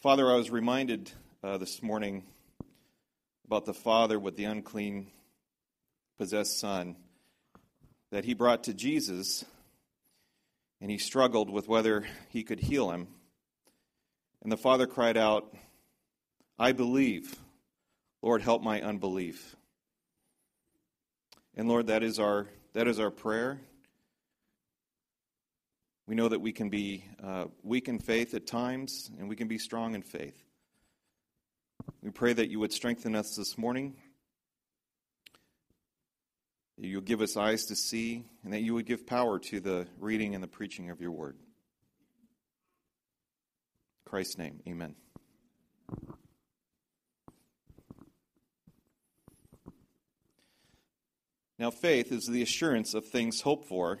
Father, I was reminded uh, this morning about the father with the unclean, possessed son that he brought to Jesus, and he struggled with whether he could heal him. And the father cried out, I believe. Lord, help my unbelief. And Lord, that is our, that is our prayer. We know that we can be uh, weak in faith at times, and we can be strong in faith. We pray that you would strengthen us this morning, you'll give us eyes to see, and that you would give power to the reading and the preaching of your word. In Christ's name, amen. Now, faith is the assurance of things hoped for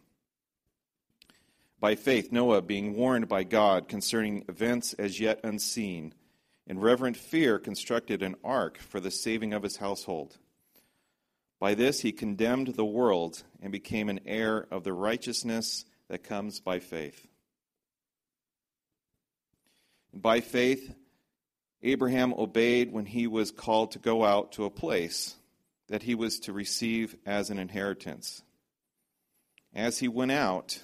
By faith, Noah, being warned by God concerning events as yet unseen, in reverent fear constructed an ark for the saving of his household. By this he condemned the world and became an heir of the righteousness that comes by faith. by faith, Abraham obeyed when he was called to go out to a place that he was to receive as an inheritance. As he went out,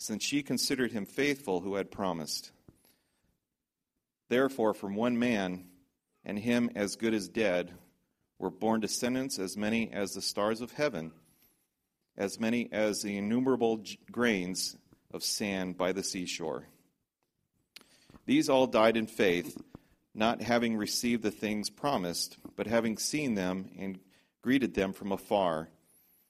since she considered him faithful who had promised. Therefore, from one man, and him as good as dead, were born descendants as many as the stars of heaven, as many as the innumerable grains of sand by the seashore. These all died in faith, not having received the things promised, but having seen them and greeted them from afar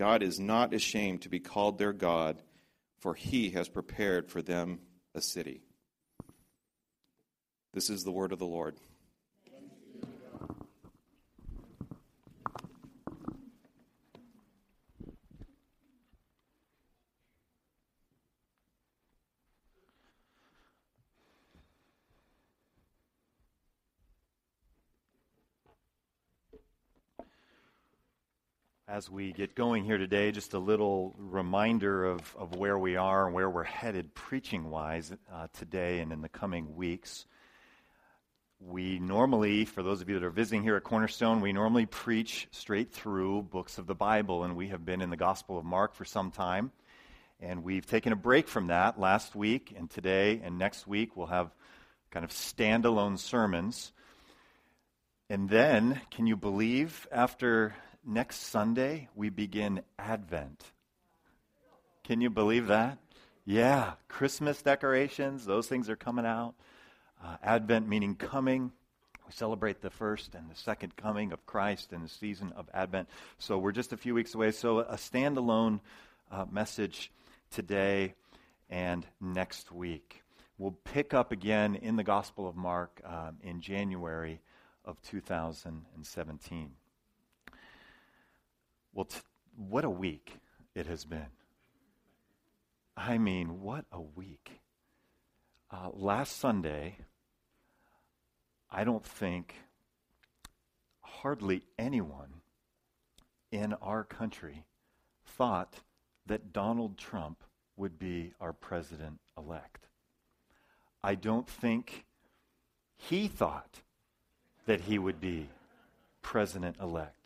God is not ashamed to be called their God, for he has prepared for them a city. This is the word of the Lord. As we get going here today, just a little reminder of, of where we are and where we're headed preaching wise uh, today and in the coming weeks. We normally, for those of you that are visiting here at Cornerstone, we normally preach straight through books of the Bible, and we have been in the Gospel of Mark for some time. And we've taken a break from that last week, and today and next week we'll have kind of standalone sermons. And then, can you believe after next Sunday, we begin Advent. Can you believe that? Yeah, Christmas decorations, those things are coming out. Uh, Advent meaning coming. We celebrate the first and the second coming of Christ in the season of Advent. So we're just a few weeks away. So a standalone uh, message today and next week. We'll pick up again in the Gospel of Mark um, in January of 2017. Well, t- what a week it has been. I mean, what a week. Uh, last Sunday, I don't think hardly anyone in our country thought that Donald Trump would be our president elect. I don't think he thought that he would be president elect.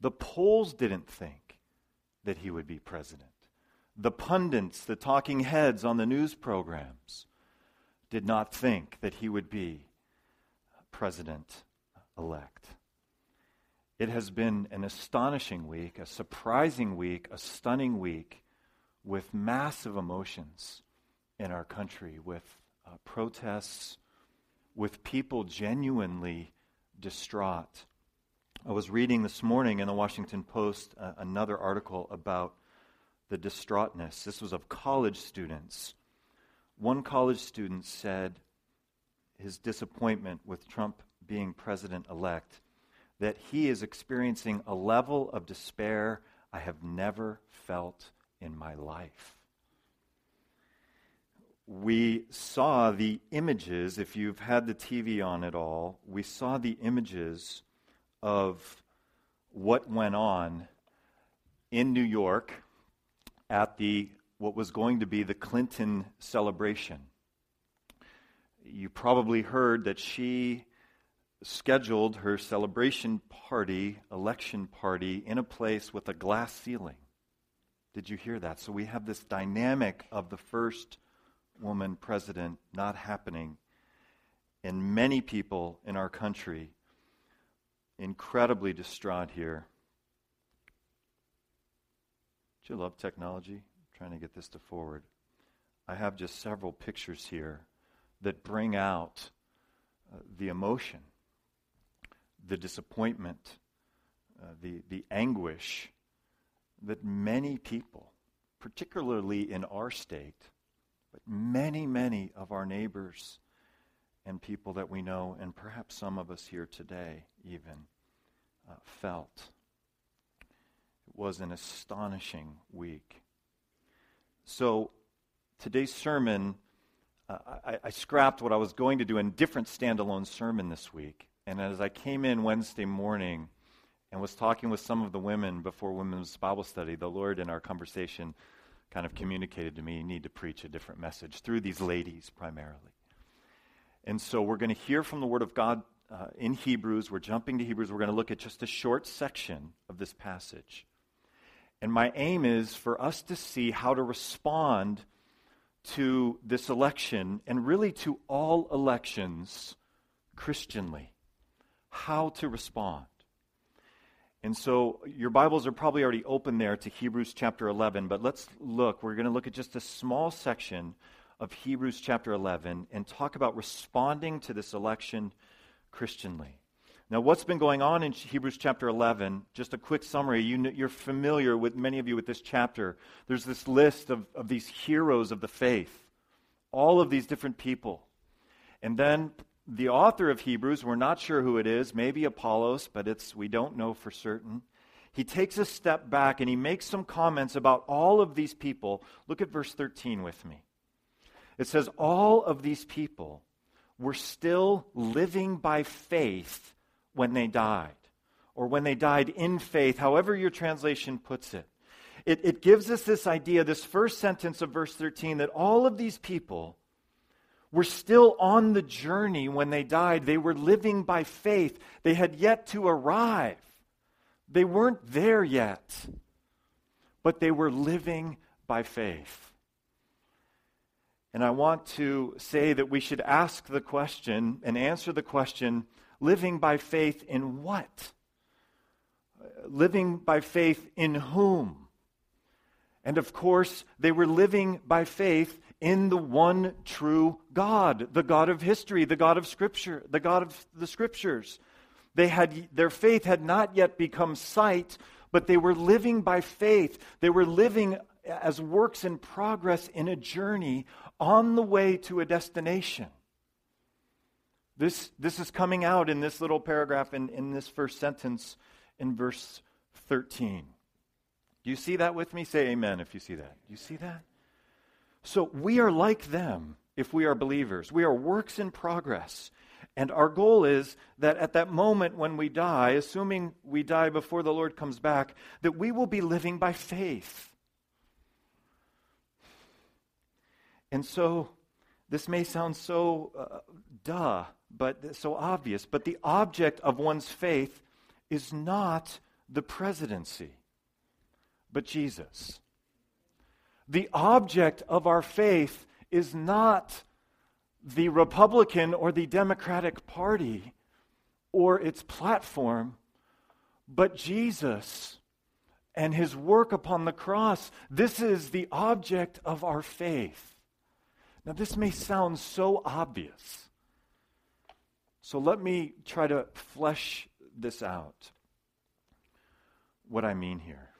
The polls didn't think that he would be president. The pundits, the talking heads on the news programs, did not think that he would be president elect. It has been an astonishing week, a surprising week, a stunning week with massive emotions in our country, with uh, protests, with people genuinely distraught. I was reading this morning in the Washington Post uh, another article about the distraughtness. This was of college students. One college student said his disappointment with Trump being president elect that he is experiencing a level of despair I have never felt in my life. We saw the images, if you've had the TV on at all, we saw the images of what went on in New York at the what was going to be the Clinton celebration. You probably heard that she scheduled her celebration party, election party, in a place with a glass ceiling. Did you hear that? So we have this dynamic of the first woman president not happening. And many people in our country incredibly distraught here. Do you love technology? I'm trying to get this to forward. I have just several pictures here that bring out uh, the emotion, the disappointment, uh, the, the anguish that many people, particularly in our state, but many, many of our neighbors and people that we know, and perhaps some of us here today even, uh, felt. It was an astonishing week. So, today's sermon, uh, I, I scrapped what I was going to do in a different standalone sermon this week. And as I came in Wednesday morning, and was talking with some of the women before women's Bible study, the Lord in our conversation kind of communicated to me, you need to preach a different message through these ladies primarily. And so we're going to hear from the Word of God uh, in Hebrews. We're jumping to Hebrews. We're going to look at just a short section of this passage. And my aim is for us to see how to respond to this election and really to all elections Christianly. How to respond. And so your Bibles are probably already open there to Hebrews chapter 11, but let's look. We're going to look at just a small section of Hebrews chapter 11 and talk about responding to this election Christianly. Now, what's been going on in Hebrews chapter 11? Just a quick summary. You, are familiar with many of you with this chapter. There's this list of, of these heroes of the faith, all of these different people. And then the author of Hebrews, we're not sure who it is, maybe Apollos, but it's we don't know for certain. He takes a step back and he makes some comments about all of these people. Look at verse 13 with me. It says all of these people were still living by faith when they died, or when they died in faith, however your translation puts it. It, it gives us this idea, this first sentence of verse 13, that all of these people were still on the journey when they died. They were living by faith. They had yet to arrive. They weren't there yet, but they were living by faith. And I want to say that we should ask the question and answer the question living by faith in what? Living by faith in whom? And of course, they were living by faith in the one true God, the God of history, the God of Scripture, the God of the Scriptures. They had, their faith had not yet become sight, but they were living by faith. They were living as works in progress in a journey on the way to a destination. This, this is coming out in this little paragraph in, in this first sentence in verse 13. Do you see that with me? Say amen if you see that. Do you see that? So we are like them if we are believers. We are works in progress. And our goal is that at that moment when we die, assuming we die before the Lord comes back, that we will be living by faith. And so, this may sound so uh, duh, but so obvious, but the object of one's faith is not the presidency, but Jesus. The object of our faith is not the Republican or the Democratic Party or its platform, but Jesus and his work upon the cross. This is the object of our faith. Now, this may sound so obvious. So let me try to flesh this out. What I mean here.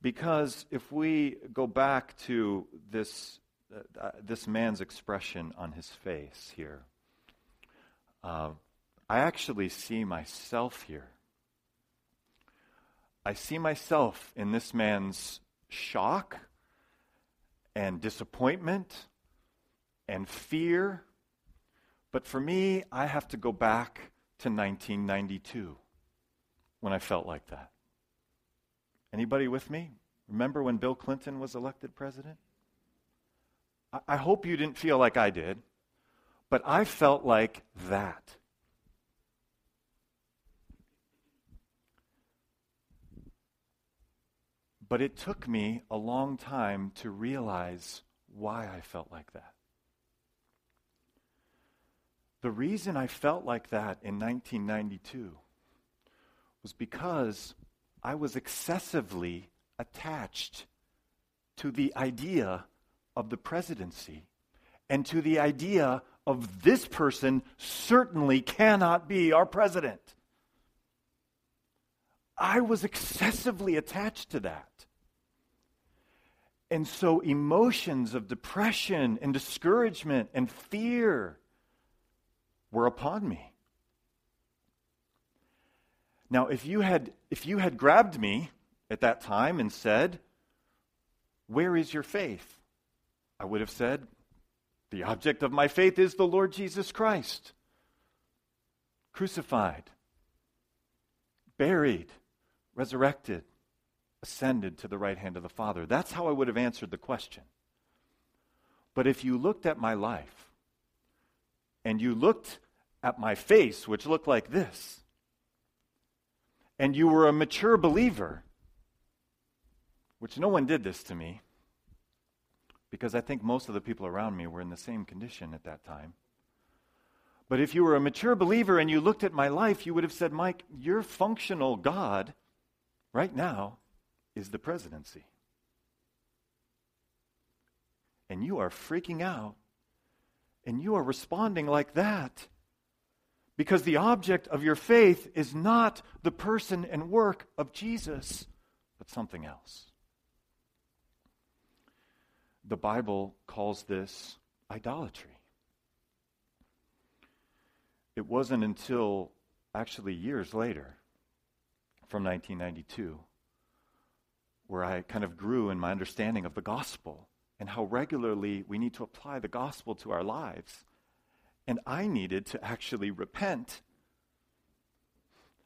Because if we go back to this, uh, uh, this man's expression on his face here, uh, I actually see myself here. I see myself in this man's shock and disappointment and fear. But for me, I have to go back to 1992 when I felt like that. Anybody with me? Remember when Bill Clinton was elected president? I, I hope you didn't feel like I did, but I felt like that. But it took me a long time to realize why I felt like that. The reason I felt like that in 1992 was because I was excessively attached to the idea of the presidency and to the idea of this person certainly cannot be our president. I was excessively attached to that. And so emotions of depression and discouragement and fear were upon me. Now, if you had, if you had grabbed me at that time and said, Where is your faith? I would have said, The object of my faith is the Lord Jesus Christ, crucified, buried, resurrected, ascended to the right hand of the Father. That's how I would have answered the question. But if you looked at my life and you looked at my face, which looked like this, and you were a mature believer, which no one did this to me, because I think most of the people around me were in the same condition at that time. But if you were a mature believer and you looked at my life, you would have said, Mike, your functional God right now is the presidency. And you are freaking out, and you are responding like that because the object of your faith is not the person and work of Jesus, but something else. The Bible calls this idolatry. It wasn't until actually years later, from 1992, where I kind of grew in my understanding of the gospel and how regularly we need to apply the gospel to our lives and I needed to actually repent,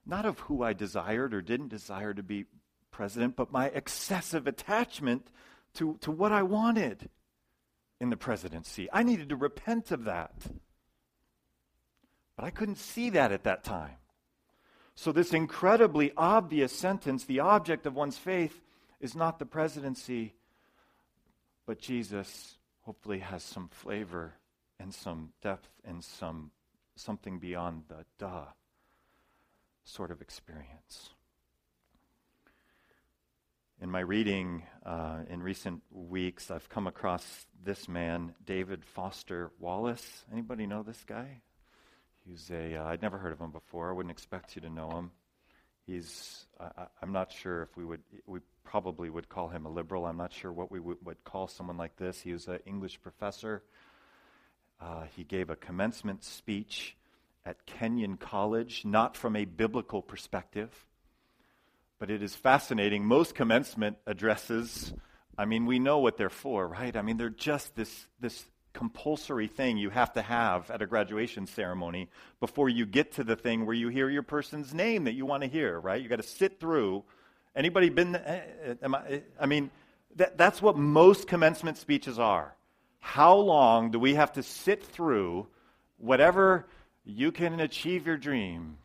not of who I desired or didn't desire to be president, but my excessive attachment to, to what I wanted in the presidency. I needed to repent of that. But I couldn't see that at that time. So, this incredibly obvious sentence the object of one's faith is not the presidency, but Jesus hopefully has some flavor and some depth and some something beyond the duh sort of experience. In my reading uh, in recent weeks, I've come across this man, David Foster Wallace. Anybody know this guy? He's a. Uh, I'd never heard of him before. I wouldn't expect you to know him. He's. I, am not sure if we would. We probably would call him a liberal. I'm not sure what we would, would call someone like this. He was an English professor. Uh, he gave a commencement speech at Kenyon College, not from a biblical perspective, but it is fascinating. Most commencement addresses, I mean, we know what they're for, right? I mean, they're just this, this compulsory thing you have to have at a graduation ceremony before you get to the thing where you hear your person's name that you want to hear, right? You got to sit through. Anybody been? Eh, eh, am I, eh, I mean, that, that's what most commencement speeches are. How long do we have to sit through whatever you can achieve your dream?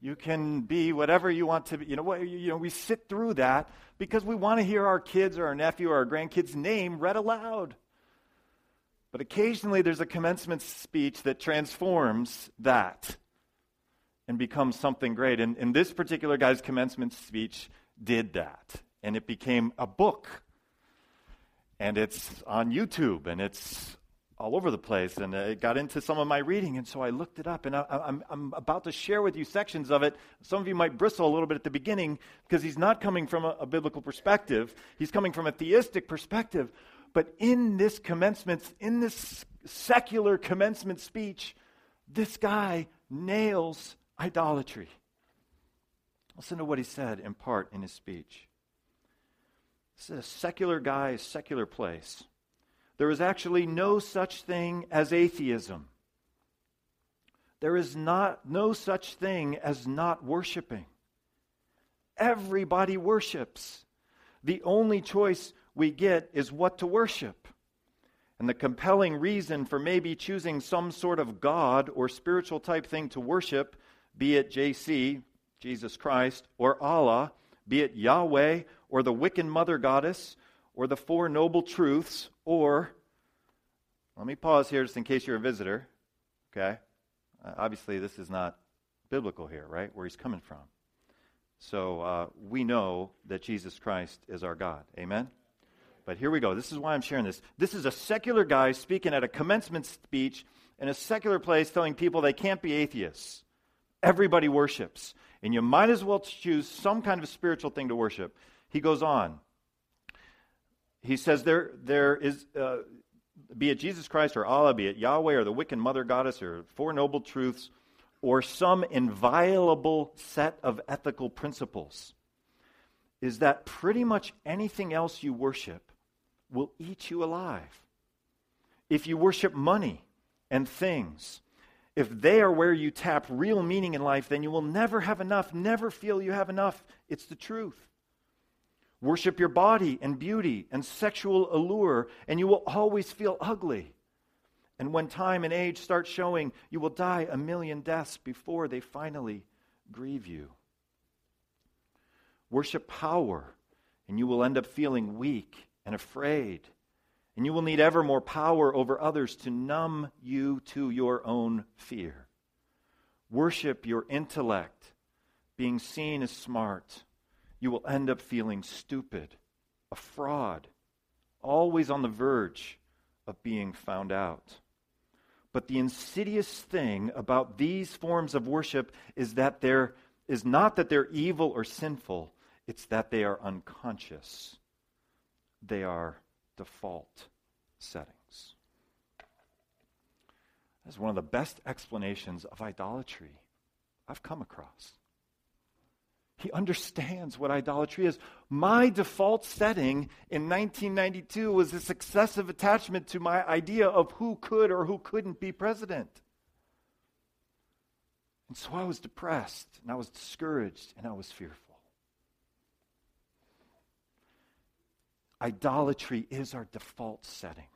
You can be whatever you want to be. You know, you know, we sit through that because we want to hear our kids or our nephew or our grandkid's name read aloud. But occasionally there's a commencement speech that transforms that and becomes something great. And, and this particular guy's commencement speech did that. And it became a book. And it's on YouTube and it's all over the place. And it got into some of my reading. And so I looked it up. And I, I'm, I'm about to share with you sections of it. Some of you might bristle a little bit at the beginning because he's not coming from a, a biblical perspective, he's coming from a theistic perspective. But in this commencement, in this secular commencement speech, this guy nails idolatry. Listen to what he said in part in his speech. This is a secular guy, secular place. There is actually no such thing as atheism. There is not no such thing as not worshiping. Everybody worships. The only choice we get is what to worship. And the compelling reason for maybe choosing some sort of God or spiritual type thing to worship, be it JC, Jesus Christ, or Allah, be it Yahweh, or the Wiccan mother goddess, or the Four Noble Truths, or, let me pause here just in case you're a visitor, okay? Uh, obviously, this is not biblical here, right? Where he's coming from. So uh, we know that Jesus Christ is our God. Amen? But here we go. This is why I'm sharing this. This is a secular guy speaking at a commencement speech in a secular place telling people they can't be atheists. Everybody worships. And you might as well choose some kind of spiritual thing to worship. He goes on. He says there, there is, uh, be it Jesus Christ or Allah, be it Yahweh or the Wiccan Mother Goddess or Four Noble Truths, or some inviolable set of ethical principles, is that pretty much anything else you worship will eat you alive. If you worship money and things, if they are where you tap real meaning in life, then you will never have enough, never feel you have enough. It's the truth. Worship your body and beauty and sexual allure, and you will always feel ugly. And when time and age start showing, you will die a million deaths before they finally grieve you. Worship power, and you will end up feeling weak and afraid. And you will need ever more power over others to numb you to your own fear. Worship your intellect, being seen as smart. You will end up feeling stupid, a fraud, always on the verge of being found out. But the insidious thing about these forms of worship is that they're is not that they're evil or sinful, it's that they are unconscious they are default settings. That's one of the best explanations of idolatry I've come across. He understands what idolatry is. My default setting in 1992 was this excessive attachment to my idea of who could or who couldn't be president. And so I was depressed, and I was discouraged, and I was fearful. Idolatry is our default setting.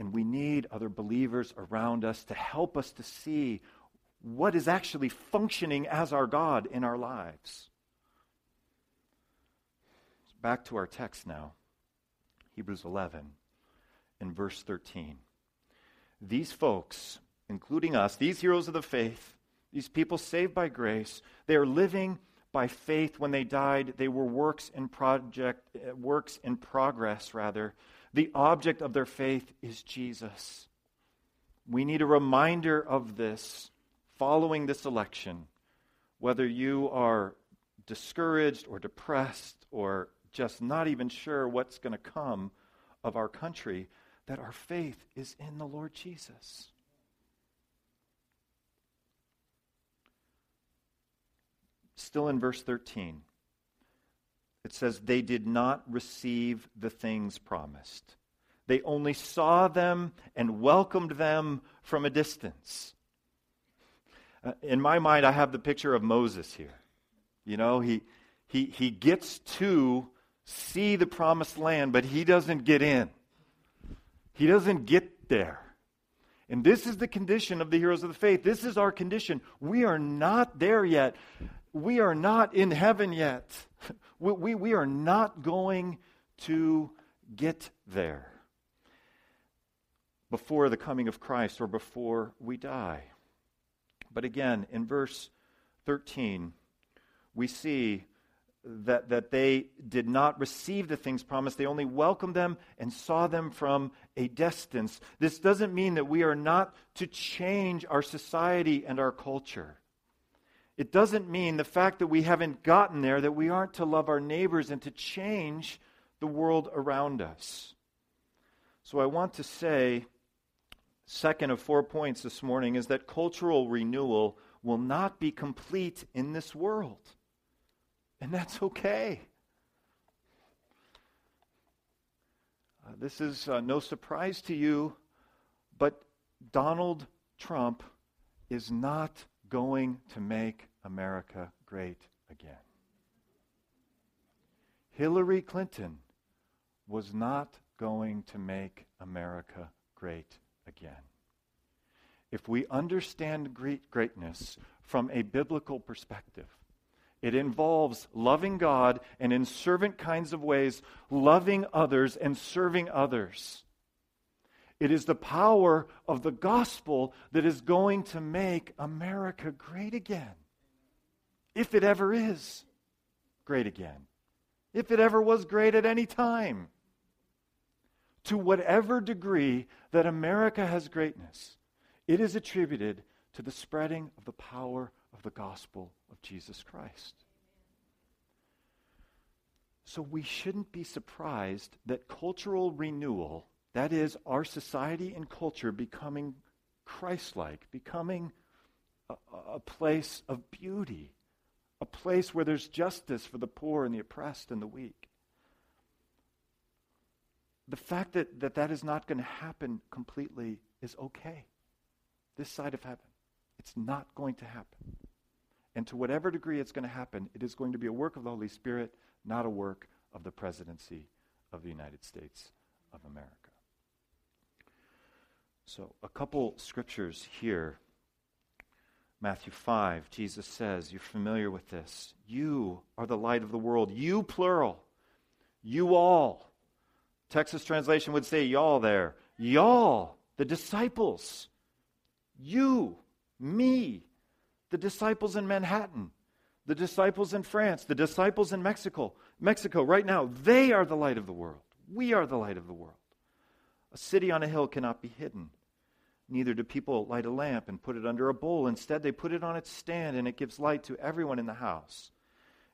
And we need other believers around us to help us to see what is actually functioning as our God in our lives. Back to our text now Hebrews 11 and verse 13. These folks, including us, these heroes of the faith, these people saved by grace, they are living by faith when they died, they were works in project uh, works in progress rather. The object of their faith is Jesus. We need a reminder of this following this election. Whether you are discouraged or depressed or just not even sure what's going to come of our country, that our faith is in the Lord Jesus. Still in verse 13, it says, They did not receive the things promised. They only saw them and welcomed them from a distance. Uh, in my mind, I have the picture of Moses here. You know, he, he, he gets to see the promised land, but he doesn't get in. He doesn't get there. And this is the condition of the heroes of the faith. This is our condition. We are not there yet. We are not in heaven yet. We, we, we are not going to get there before the coming of Christ or before we die. But again, in verse 13, we see that, that they did not receive the things promised. They only welcomed them and saw them from a distance. This doesn't mean that we are not to change our society and our culture. It doesn't mean the fact that we haven't gotten there that we aren't to love our neighbors and to change the world around us. So I want to say, second of four points this morning, is that cultural renewal will not be complete in this world. And that's okay. Uh, this is uh, no surprise to you, but Donald Trump is not going to make America great again. Hillary Clinton was not going to make America great again. If we understand great greatness from a biblical perspective, it involves loving God and in servant kinds of ways, loving others and serving others. It is the power of the gospel that is going to make America great again. If it ever is great again. If it ever was great at any time. To whatever degree that America has greatness, it is attributed to the spreading of the power of the gospel of Jesus Christ. So we shouldn't be surprised that cultural renewal, that is, our society and culture becoming Christ like, becoming a, a, place of beauty, a place where there's justice for the poor and the oppressed and the weak. The fact that that, that is not going to happen completely is okay. This side of heaven. It's not going to happen. And to whatever degree it's going to happen, it is going to be a work of the Holy Spirit, not a work of the presidency of the United States of America. So, a couple scriptures here. Matthew 5, Jesus says, You're familiar with this. You are the light of the world. You, plural. You all. Texas translation would say, Y'all there. Y'all, the disciples. You, me, the disciples in Manhattan, the disciples in France, the disciples in Mexico. Mexico, right now, they are the light of the world. We are the light of the world. A city on a hill cannot be hidden. Neither do people light a lamp and put it under a bowl. Instead, they put it on its stand, and it gives light to everyone in the house.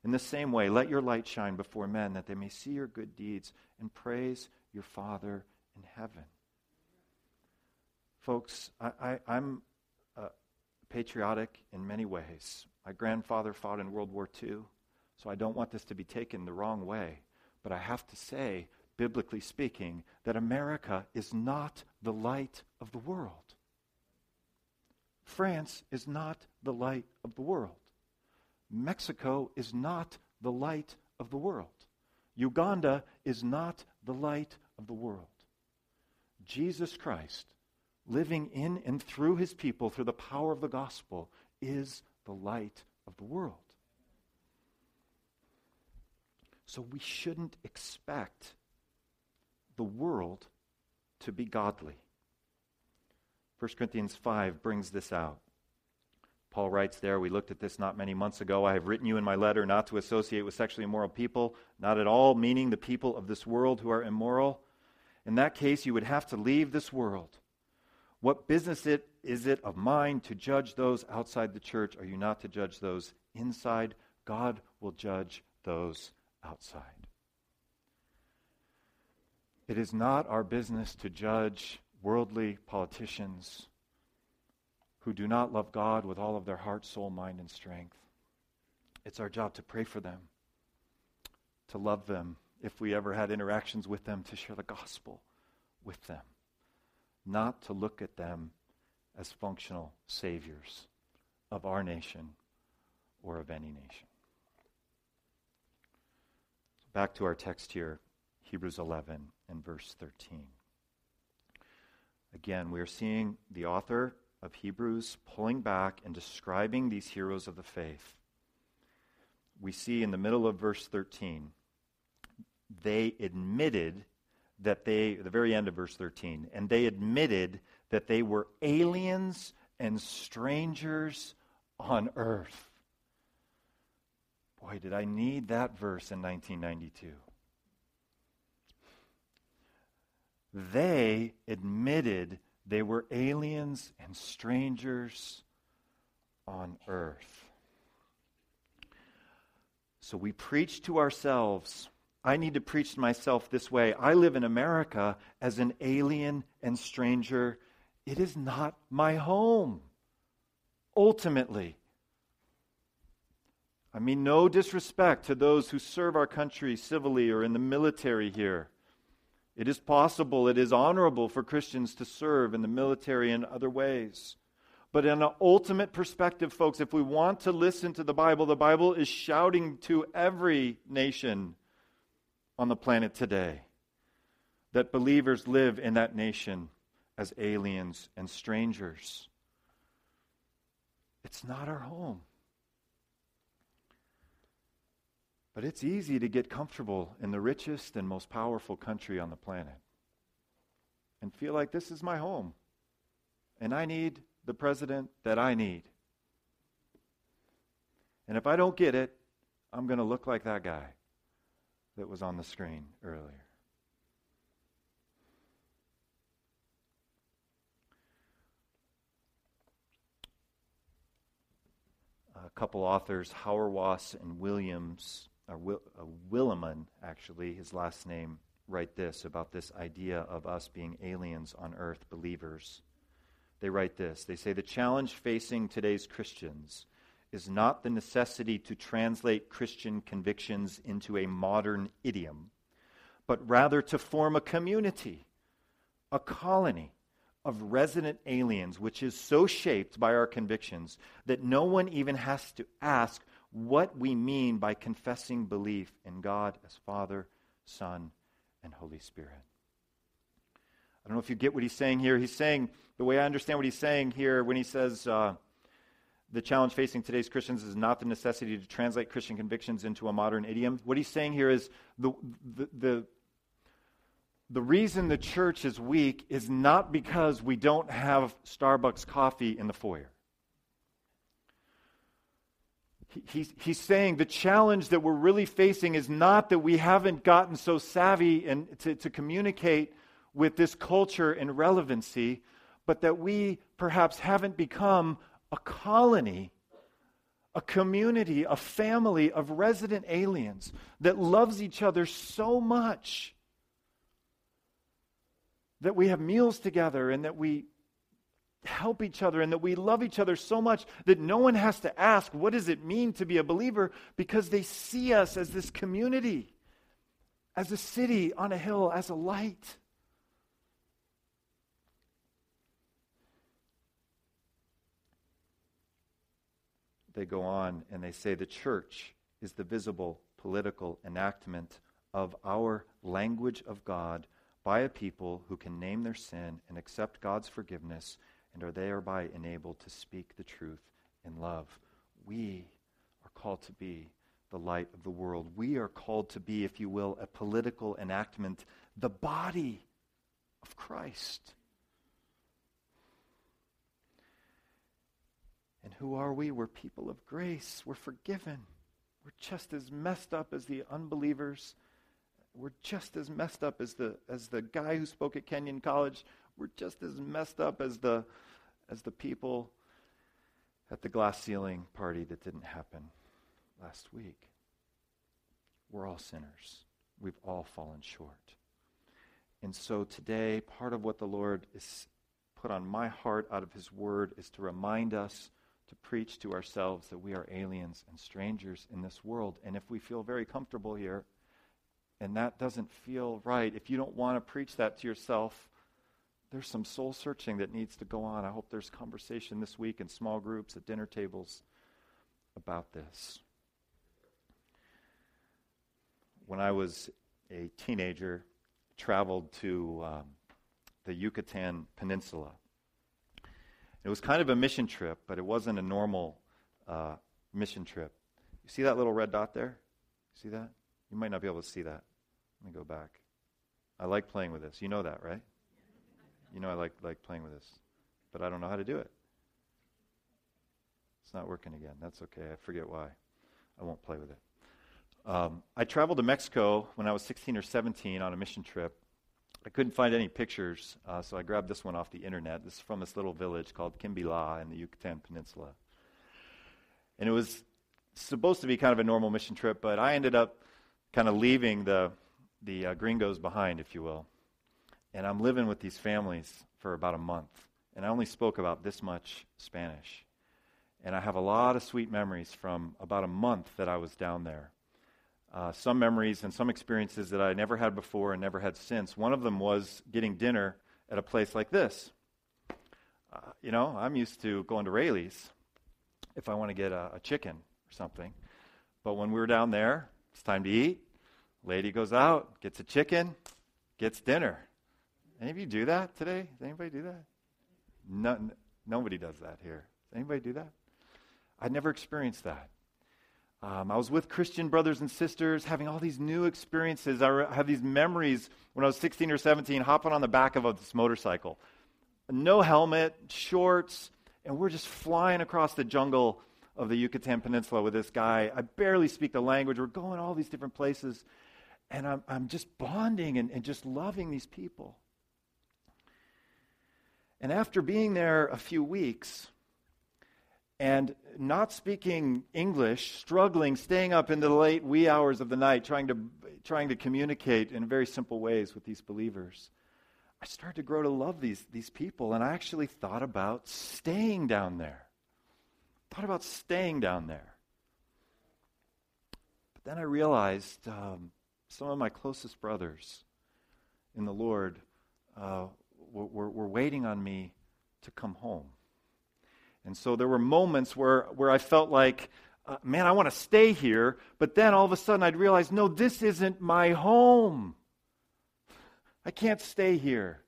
In the same way, let your light shine before men, that they may see your good deeds and praise your Father in heaven. Folks, I, am uh, patriotic in many ways. My grandfather fought in World War II, so I don't want this to be taken the wrong way. But I have to say, biblically speaking, that America is not the light of the world. France is not the light of the world. Mexico is not the light of the world. Uganda is not the light of the world. Jesus Christ living in and through his people through the power of the gospel is the light of the world. So we shouldn't expect the world to be godly. 1 Corinthians 5 brings this out. Paul writes there, we looked at this not many months ago. I have written you in my letter not to associate with sexually immoral people, not at all meaning the people of this world who are immoral. In that case, you would have to leave this world. What business it is it of mine to judge those outside the church? Are you not to judge those inside? God will judge those outside. It is not our business to judge worldly politicians who do not love God with all of their heart, soul, mind, and strength. It's our job to pray for them, to love them, if we ever had interactions with them, to share the gospel with them, not to look at them as functional saviors of our nation or of any nation. Back to our text here, Hebrews 11 and verse 13. Again, we are seeing the author of Hebrews pulling back and describing these heroes of the faith. We see in the middle of verse 13, they admitted that they, the very end of verse 13, and they admitted that they were aliens and strangers on earth. Boy, did I need that verse in 1992. They admitted they were aliens and strangers on earth. So we preach to ourselves. I need to preach to myself this way. I live in America as an alien and stranger. It is not my home, ultimately. I mean, no disrespect to those who serve our country civilly or in the military here. It is possible, it is honorable for Christians to serve in the military and other ways. But in an ultimate perspective, folks, if we want to listen to the Bible, the Bible is shouting to every nation on the planet today that believers live in that nation as aliens and strangers. It's not our home. But it's easy to get comfortable in the richest and most powerful country on the planet and feel like this is my home and I need the president that I need. And if I don't get it, I'm going to look like that guy that was on the screen earlier. A couple authors, Hauerwas and Williams, or Will, Willimon, actually, his last name, write this about this idea of us being aliens on earth, believers. They write this. They say the challenge facing today's Christians is not the necessity to translate Christian convictions into a modern idiom, but rather to form a community, a colony of resident aliens, which is so shaped by our convictions that no one even has to ask what we mean by confessing belief in God as Father, Son, and Holy Spirit. I don't know if you get what he's saying here. He's saying, the way I understand what he's saying here when he says, uh, the challenge facing today's Christians is not the necessity to translate Christian convictions into a modern idiom. What he's saying here is the, the, the, the reason the church is weak is not because we don't have Starbucks coffee in the foyer he's, he's saying the challenge that we're really facing is not that we haven't gotten so savvy and to, to communicate with this culture and relevancy, but that we perhaps haven't become a colony, a community, a family of resident aliens that loves each other so much that we have meals together and that we help each other and that we love each other so much that no one has to ask, what does it mean to be a believer? Because they see us as this community, as a city on a hill, as a light. They go on and they say the church is the visible political enactment of our language of God by a people who can name their sin and accept God's forgiveness and are thereby enabled to speak the truth in love. We are called to be the light of the world. We are called to be, if you will, a political enactment, the body of Christ. And who are we? We're people of grace. We're forgiven. We're just as messed up as the unbelievers. We're just as messed up as the, as the guy who spoke at Kenyon College. We're just as messed up as the, as the people at the glass ceiling party that didn't happen last week. We're all sinners. We've all fallen short. And so today, part of what the Lord is put on my heart out of His Word is to remind us to preach to ourselves that we are aliens and strangers in this world. And if we feel very comfortable here and that doesn't feel right, if you don't want to preach that to yourself, there's some soul searching that needs to go on. I hope there's conversation this week in small groups at dinner tables about this. When I was a teenager, traveled to um, the Yucatan Peninsula. It was kind of a mission trip, but it wasn't a normal uh, mission trip. You see that little red dot there? See that? You might not be able to see that. Let me go back. I like playing with this. You know that, right? You know I like, like playing with this. But I don't know how to do it. It's not working again. That's okay. I forget why. I won't play with it. Um, I traveled to Mexico when I was 16 or 17 on a mission trip. I couldn't find any pictures, uh, so I grabbed this one off the internet. This is from this little village called Kimbila in the Yucatan Peninsula. And it was supposed to be kind of a normal mission trip, but I ended up kind of leaving the, the uh, gringos behind, if you will. And I'm living with these families for about a month. And I only spoke about this much Spanish. And I have a lot of sweet memories from about a month that I was down there uh, some memories and some experiences that I never had before and never had since. One of them was getting dinner at a place like this. Uh, you know, I'm used to going to Raley's if I want to get a, a chicken or something. But when we were down there, it's time to eat. Lady goes out, gets a chicken, gets dinner. Any of you do that today? Does anybody do that? No, nobody does that here. Does anybody do that? I'd never experienced that. Um, I was with Christian brothers and sisters, having all these new experiences. I re- have these memories when I was 16 or 17, hopping on the back of a, this motorcycle. No helmet, shorts, and we're just flying across the jungle of the Yucatan Peninsula with this guy. I barely speak the language. We're going all these different places, and I'm, I'm just bonding and, and just loving these people. And after being there a few weeks, and not speaking English, struggling, staying up into the late wee hours of the night, trying to, trying to communicate in very simple ways with these believers. I started to grow to love these, these people, and I actually thought about staying down there. Thought about staying down there. But then I realized um, some of my closest brothers in the Lord uh, were, were waiting on me to come home. And so there were moments where, where I felt like, uh, man, I want to stay here. But then all of a sudden I'd realize, no, this isn't my home. I can't stay here.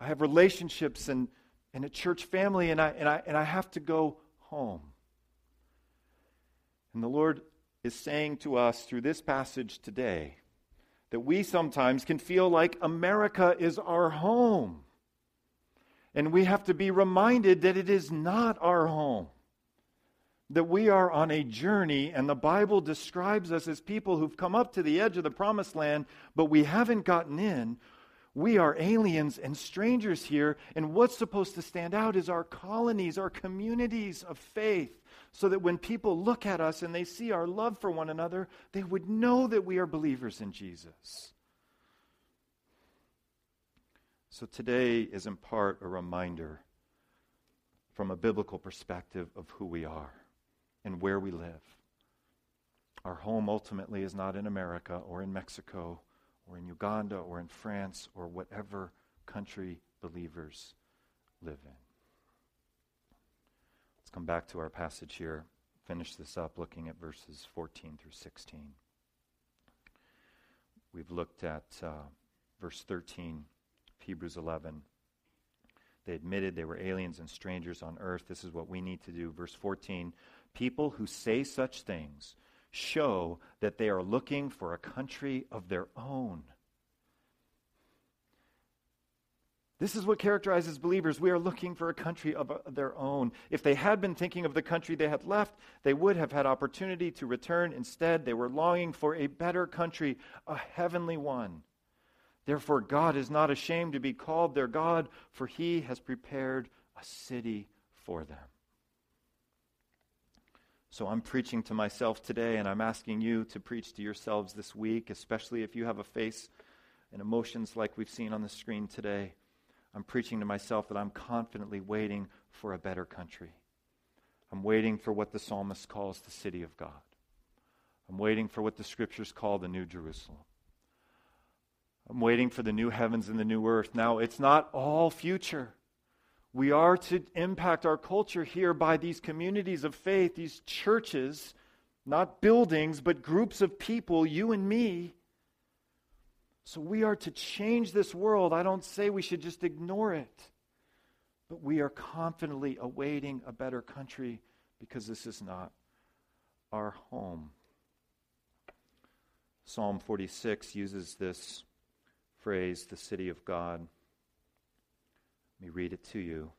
I have relationships and, and a church family, and I, and, I, and I have to go home. And the Lord is saying to us through this passage today that we sometimes can feel like America is our home. And we have to be reminded that it is not our home. That we are on a journey, and the Bible describes us as people who've come up to the edge of the promised land, but we haven't gotten in. We are aliens and strangers here, and what's supposed to stand out is our colonies, our communities of faith, so that when people look at us and they see our love for one another, they would know that we are believers in Jesus. So today is in part a reminder from a biblical perspective of who we are and where we live. Our home ultimately is not in America or in Mexico or in Uganda or in France or whatever country believers live in. Let's come back to our passage here. Finish this up looking at verses 14 through 16. We've looked at uh, verse 13 Hebrews 11. They admitted they were aliens and strangers on earth. This is what we need to do. Verse 14 People who say such things show that they are looking for a country of their own. This is what characterizes believers. We are looking for a country of uh, their own. If they had been thinking of the country they had left, they would have had opportunity to return. Instead, they were longing for a better country, a heavenly one. Therefore, God is not ashamed to be called their God, for he has prepared a city for them. So I'm preaching to myself today, and I'm asking you to preach to yourselves this week, especially if you have a face and emotions like we've seen on the screen today. I'm preaching to myself that I'm confidently waiting for a better country. I'm waiting for what the psalmist calls the city of God. I'm waiting for what the scriptures call the New Jerusalem. I'm waiting for the new heavens and the new earth. Now, it's not all future. We are to impact our culture here by these communities of faith, these churches, not buildings, but groups of people, you and me, so we are to change this world. I don't say we should just ignore it, but we are confidently awaiting a better country because this is not our home. Psalm 46 uses this phrase, the city of God. Let me read it to you.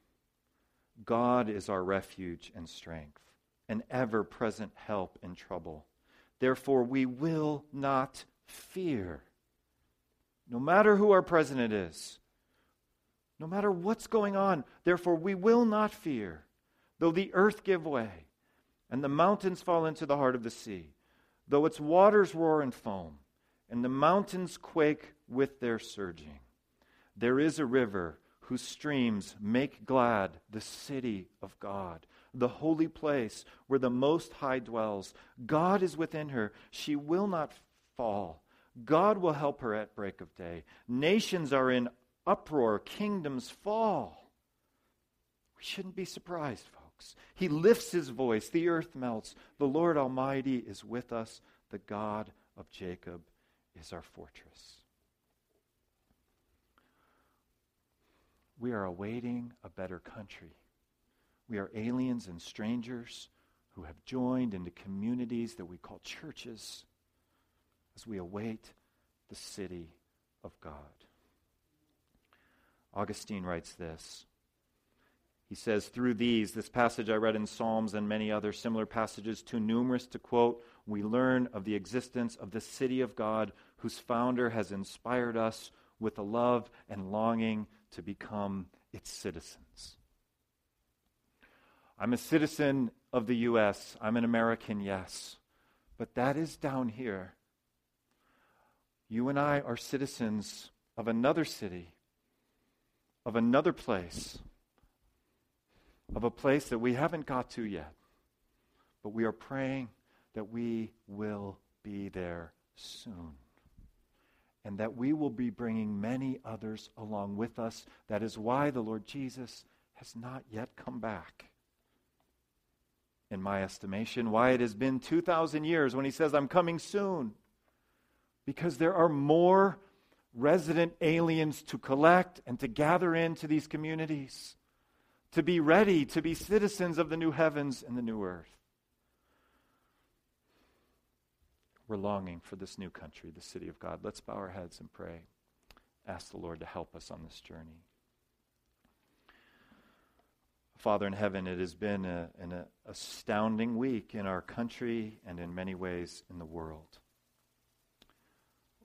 God is our refuge and strength, an ever present help in trouble. Therefore, we will not fear no matter who our president is, no matter what's going on. Therefore, we will not fear, though the earth give way and the mountains fall into the heart of the sea, though its waters roar and foam, and the mountains quake with their surging. There is a river whose streams make glad the city of God, the holy place where the Most High dwells. God is within her. She will not fall. God will help her at break of day. Nations are in uproar, kingdoms fall. We shouldn't be surprised, folks. He lifts his voice, the earth melts. The Lord Almighty is with us. The God of Jacob is our fortress. We are awaiting a better country. We are aliens and strangers who have joined into communities that we call churches as we await the city of God. Augustine writes this. He says, through these, this passage I read in Psalms and many other similar passages, too numerous to quote, we learn of the existence of the city of God, whose founder has inspired us with a love and longing to become its citizens. I'm a citizen of the U.S., I'm an American, yes, but that is down here. You and I are citizens of another city, of another place, of a place that we haven't got to yet. But we are praying that we will be there soon. And that we will be bringing many others along with us. That is why the Lord Jesus has not yet come back. In my estimation, why it has been 2,000 years when he says, I'm coming soon because there are more resident aliens to collect and to gather into these communities, to be ready to be citizens of the new heavens and the new earth. We're longing for this new country, the city of God. Let's bow our heads and pray. Ask the Lord to help us on this journey. Father in heaven, it has been a, an astounding week in our country and in many ways in the world.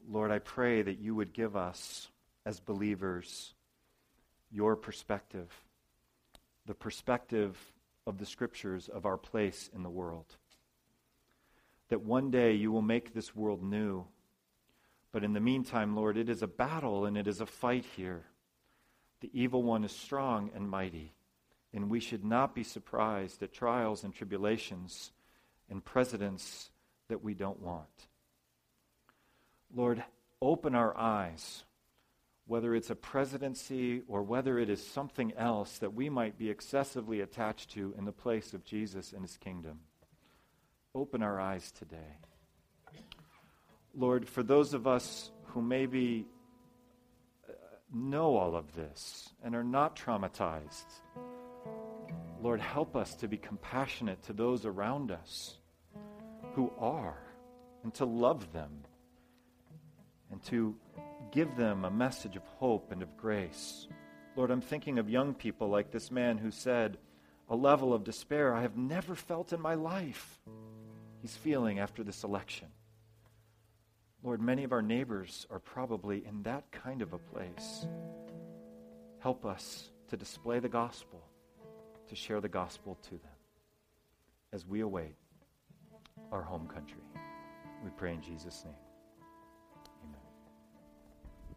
Lord, I pray that you would give us, as believers, your perspective, the perspective of the scriptures of our place in the world. That one day you will make this world new. But in the meantime, Lord, it is a battle and it is a fight here. The evil one is strong and mighty, and we should not be surprised at trials and tribulations and presidents that we don't want. Lord, open our eyes, whether it's a presidency or whether it is something else that we might be excessively attached to in the place of Jesus and his kingdom. Open our eyes today. Lord, for those of us who maybe uh, know all of this and are not traumatized, Lord, help us to be compassionate to those around us who are and to love them and to give them a message of hope and of grace Lord, I'm thinking of young people like this man who said, a level of despair I have never felt in my life. He's feeling after this election. Lord, many of our neighbors are probably in that kind of a place. Help us to display the gospel, to share the gospel to them as we await our home country. We pray in Jesus' name.